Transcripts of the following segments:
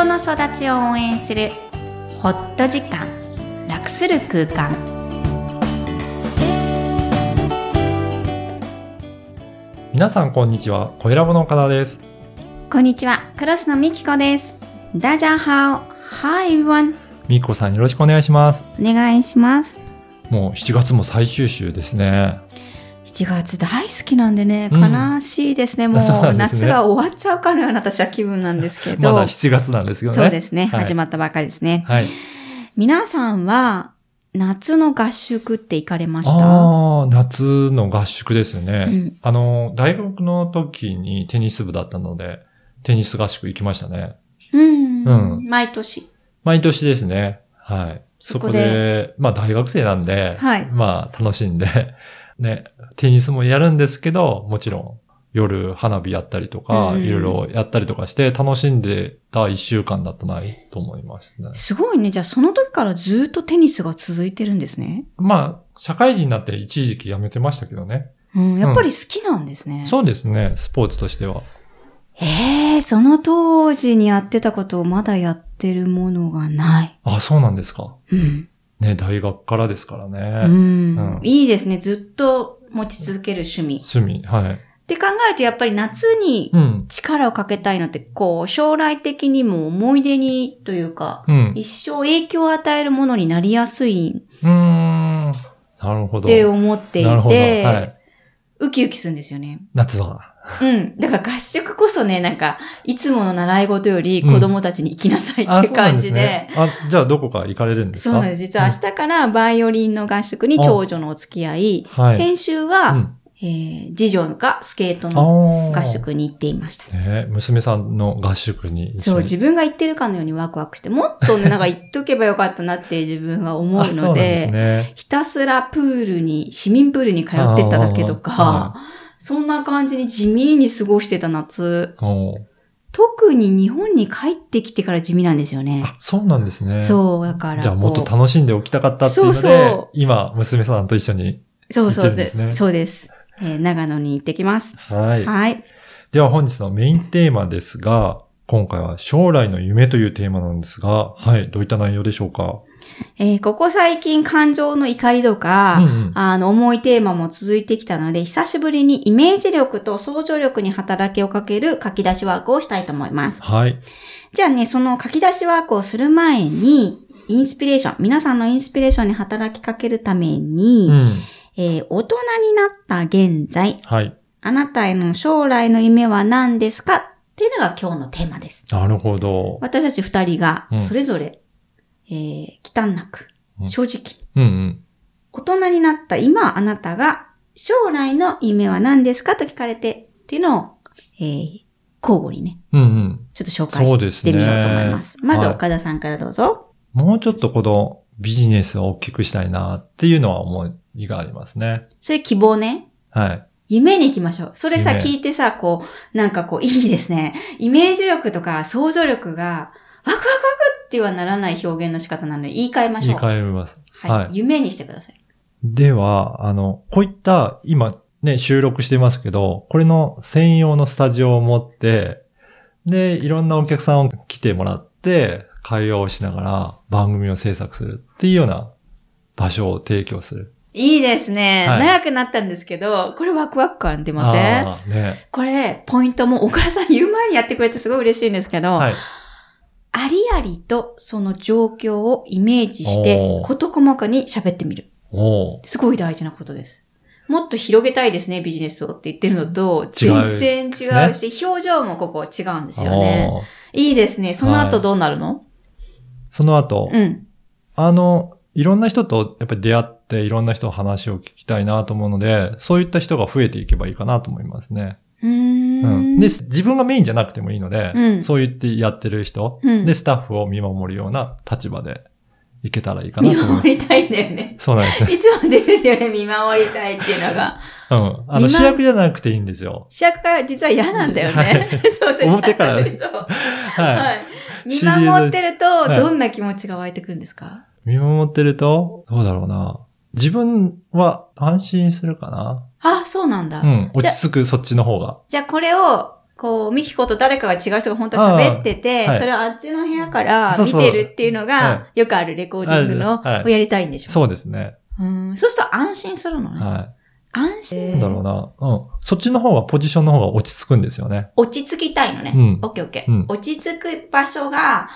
人の育ちを応援するホット時間楽する空間。皆さんこんにちは、小ラボの岡田です。こんにちは。クロスのみきこです。ダジャハオ。Hi everyone. みーこさんよろしくお願いします。お願いします。もう7月も最終週ですね。7月大好きなんでね、うん悲しいですね。もうんですね夏が終わっちゃうかのような私は気分なんですけど。まだ7月なんですけどね。そうですね。はい始まったばかりですね。はい。皆さんは夏の合宿って行かれました？ああ、夏の合宿ですよね。うんあの、大学の時にテニス部だったので、テニス合宿行きましたね。うん、うん毎年？毎年ですね。はい。そこそこでで、まあ大学生なんで、はいまあ楽しんで、ね、テニスもやるんですけど、もちろん夜花火やったりとか、うんいろいろやったりとかして楽しんでた一週間だったないと思いますね。すごいね。じゃあその時からずっとテニスが続いてるんですね。まあ、社会人になって一時期辞めてましたけどね。うん、やっぱり好きなんですね。そうですね、スポーツとしては。ええその当時にやってたことをまだやってるものがない。あ、そうなんですか。うん。ね、大学からですからうね。んうんいいですね。ずっと持ち続ける趣味。趣味、はい。って考えるとやっぱり夏にうん。力をかけたいのって、こう、将来的にも思い出にというか、うん。一生影響を与えるものになりやすいうーん。なるほど。って思ってい。て、はい。ウキウキするんですよね。夏は。うん。だから合宿こそね、なんか、いつもの習い事より子供たちに行きなさいって感じで、あ、じゃあどこか行かれるんですか？そうなんです。実は明日からバイオリンの合宿に長女のお付き合い、はい先週は、うんえー次女がスケートの合宿に行っていました。ね娘さんの合宿に一そう。自分が行ってるかのようにワクワクして、もっとね、なんか行っとけばよかったなって自分が思うのんですで、ね。ひたすらプールに、市民プールに通ってっただけとか、そんな感じに地味に過ごしてた夏。特に日本に帰ってきてから地味なんですよね。あ、そうなんですね。そう、だから。じゃあもっと楽しんでおきたかったっていうので、そうそう今、娘さんと一緒に。そうそう行ってるんですねそうです。えー長野に行ってきます。はい。はい。では本日のメインテーマですが、今回は将来の夢というテーマなんですが、はい、どういった内容でしょうか？えーここ最近感情の怒りとか、うんうんあの、重いテーマも続いてきたので、久しぶりにイメージ力と想像力に働きをかける書き出しワークをしたいと思います。はい。じゃあね、その書き出しワークをする前に、インスピレーション、皆さんのインスピレーションに働きかけるために、うん。えー大人になった現在、はい。あなたへの将来の夢は何ですか？っていうのが今日のテーマです。なるほど。私たち二人がう、んそれぞれ、えー、忌憚なくう、ん正直、うんうん。大人になった今あなたが将来の夢は何ですかと聞かれてっていうのを、えー、交互にね、うんうん。ちょっと紹介し,、てみようと思います。まずはい岡田さんからどうぞ。もうちょっとこのビジネスを大きくしたいなっていうのは思いがありますね。そういう希望ね。はい。夢に行きましょう。それさ、夢聞いてさ、こう、なんかこう、いいですね。イメージ力とか想像力が、ワクワクワクってはならない表現の仕方なので、言い換えまし言いょう。換えます。はい、はい夢にしてください。では、あの、こういった、今ね、収録してますけど、これの専用のスタジオを持って、で、いろんなお客さんを来てもらって、会話をしながら番組を制作するっていうような場所を提供する。いいですね。はい長くなったんですけど、これワクワク感出ません？ね。これ、ポイントも、岡田さん言う前にやってくれてすごい嬉しいんですけど、はい。ありありとその状況をイメージして事細かに喋ってみる。すごい大事なことです。もっと広げたいですね、ビジネスをって言ってるのと、全然違うし、表情もここ違うんですよね。いいですね。その後どうなるの、その後、うん。あの、いろんな人とやっぱり出会って、いろんな人の話を聞きたいなと思うので、そういった人が増えていけばいいかなと思いますね。うーん。うん。で、自分がメインじゃなくてもいいので、うんそう言ってやってる人、うんで、スタッフを見守るような立場でいけたらいいかな見と思います。守りたいんだよね。そうなんですね。いつも出るんだよね、見守りたいっていうのが。うん。あの、主役じゃなくていいんですよ。主役が実は嫌なんだよね。はい そうそう、表からねそう。はい。はい。見守ってると、はいどんな気持ちが湧いてくるんですか、見守ってると、どうだろうな。自分は安心するかな。あ、そうなんだ。うん。落ち着く、そっちの方が。じゃあこれを、こう、ミキコと誰かが違う人が本当は喋ってて、はいそれをあっちの部屋から見てるっていうのはが、よくあるレコーディングの、はいをやりたいんでしょ？そうですね。うん。そうすると安心するのね。は安い。心。なんだろうな。うん。そっちの方が、ポジションの方が落ち着くんですよね。落ち着きたいのね。うんオッケーオッケー。うん落ち着く場所が、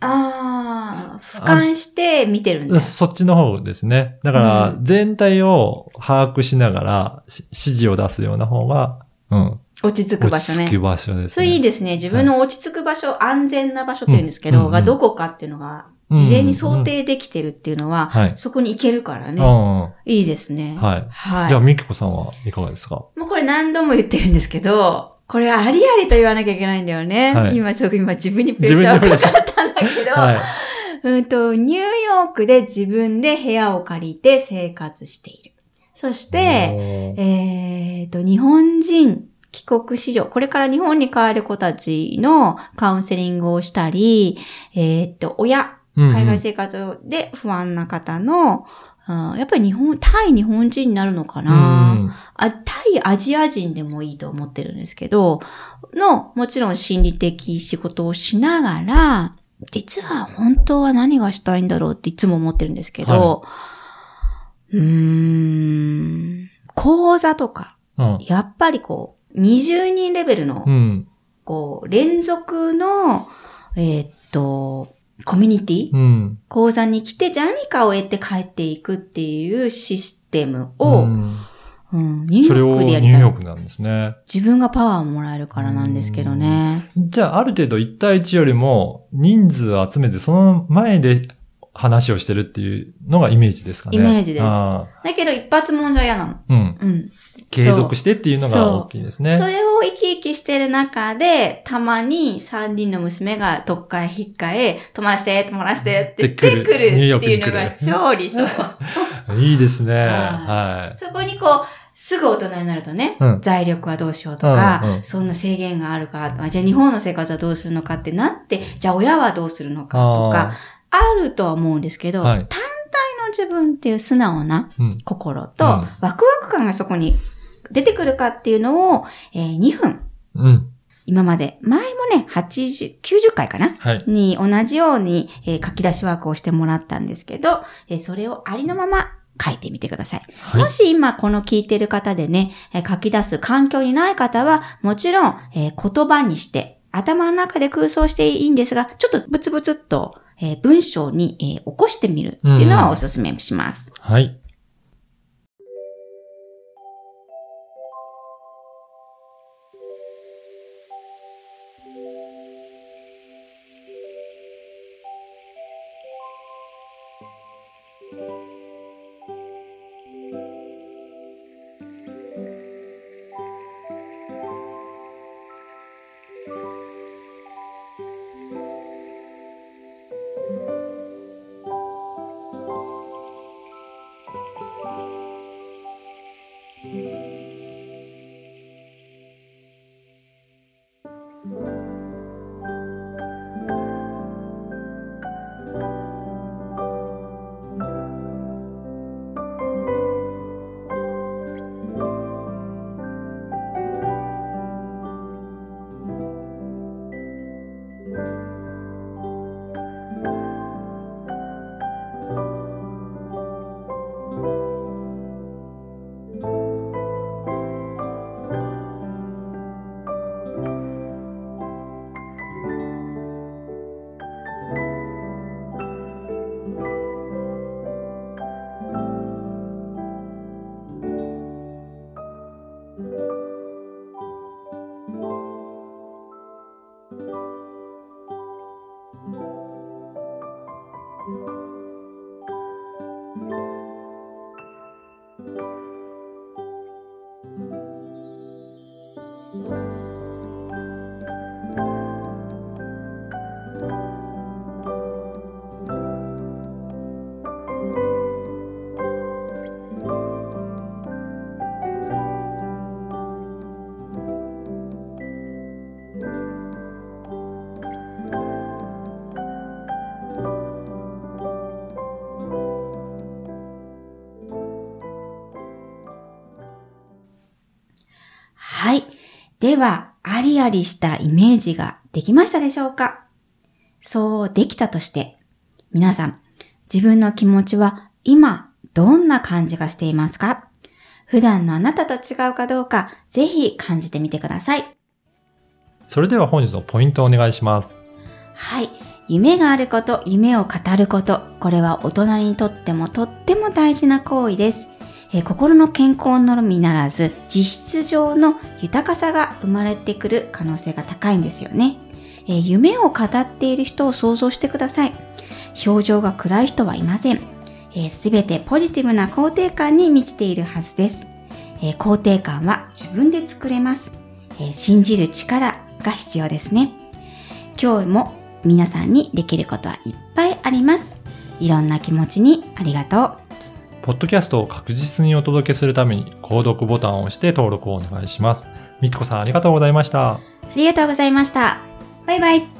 ああ、俯瞰して見てるんだ。そっちの方ですね。だからう、全体を把握しながら、し指示を出すような方が、うん。落ち着く落場所ね。ち着く場所ですね。それいいですね。自分の落ち着く場所、安全な場所って言うんですけど、うんがどこかっていうのが、事前に想定できてるっていうのは、はい。そこに行けるからね。うん。いいですね。はい。はい。じゃあ、みきこさんはいかがですか？もうこれ何度も言ってるんですけど、これありありと言わなきゃいけないんだよね。はい今、ちょっと今自分にプレッシャーがかかったんだけど、はい。うんと、ニューヨークで自分で部屋を借りて生活している。そして、えっ、と、日本人帰国子女、これから日本に帰る子たちのカウンセリングをしたり、えっ、と、親、うん海外生活で不安な方の、うんやっぱり日本、対日本人になるのかな、うんあ、対アジア人でもいいと思ってるんですけど、の、もちろん心理的仕事をしながら、実は本当は何がしたいんだろうっていつも思ってるんですけど、うーん、講座とか、うん。やっぱりこう、20人レベルのう、ん。こう、連続の、えーっと、コミュニティ？うん。講座に来て何かを得て帰っていくっていうシステムうを、んうん、ニューヨそれをニュークでやりたい。ーヨークなんですね。自分がパワーをもらえるからなんですけどね。じゃあ、ある程度1対1よりも人数を集めて、その前で話をしてるっていうのがイメージですかね。イメージですあだけど一発もんじゃ嫌なの。ーうん。うん。継続してっていうのが大きいですね。それを生き生きしてる中で、たまに3人の娘が特会引っかえ、泊まらして、泊まらしてって言ってくるっていうのが超理想。いいですね。はいはそこにこう、すぐ大人になるとね、うん財力はどうしようとか、うんうんそんな制限があるかじゃあ日本の生活はどうするのかってなって、じゃあ親はどうするのい。かとか、あるとは思うんですけど、はい単体の自分っていう素直なうん。心と、うんワクワク感がそこに出てくるかっていうのを、えー2分、うん。今まで、前もね、80、90回かな？はい。に同じように、えー書き出しワークをしてもらったんですけど、えーそれをありのまま書いてみてください。はいもし今この聞いてる方でね、えー書き出す環境にない方は、もちろん、えー言葉にして、頭の中で空想していいんですが、ちょっとブツブツっと、えー文章に、えー起こしてみるっていうのはお勧めします。はい。thank mm -hmm. you はい。では、ありありしたイメージができましたでしょうか？そうできたとして、皆さん、自分の気持ちは今どんな感じがしていますか？普段のあなたと違うかどうか、ぜひ感じてみてください。それでは本日のポイントをお願いします。はい。夢があること、夢を語ること、これは大人にとってもとっても大事な行為です。えー、心の健康のみならず、実質上の豊かさが生まれてくる可能性が高いんですよね。えー、夢を語っている人を想像してください。表情が暗い人はいません。す、べ、てポジティブな肯定感に満ちているはずです。えー、肯定感は自分で作れます。え信じる力が必要ですね。今日も皆さんにできることはいっぱいあります。いろんな気持ちにありがとう。ポッドキャストを確実にお届けするために、購読ボタンを押して登録をお願いします。みきこさんありがとうございました。ありがとうございました。バイバイ。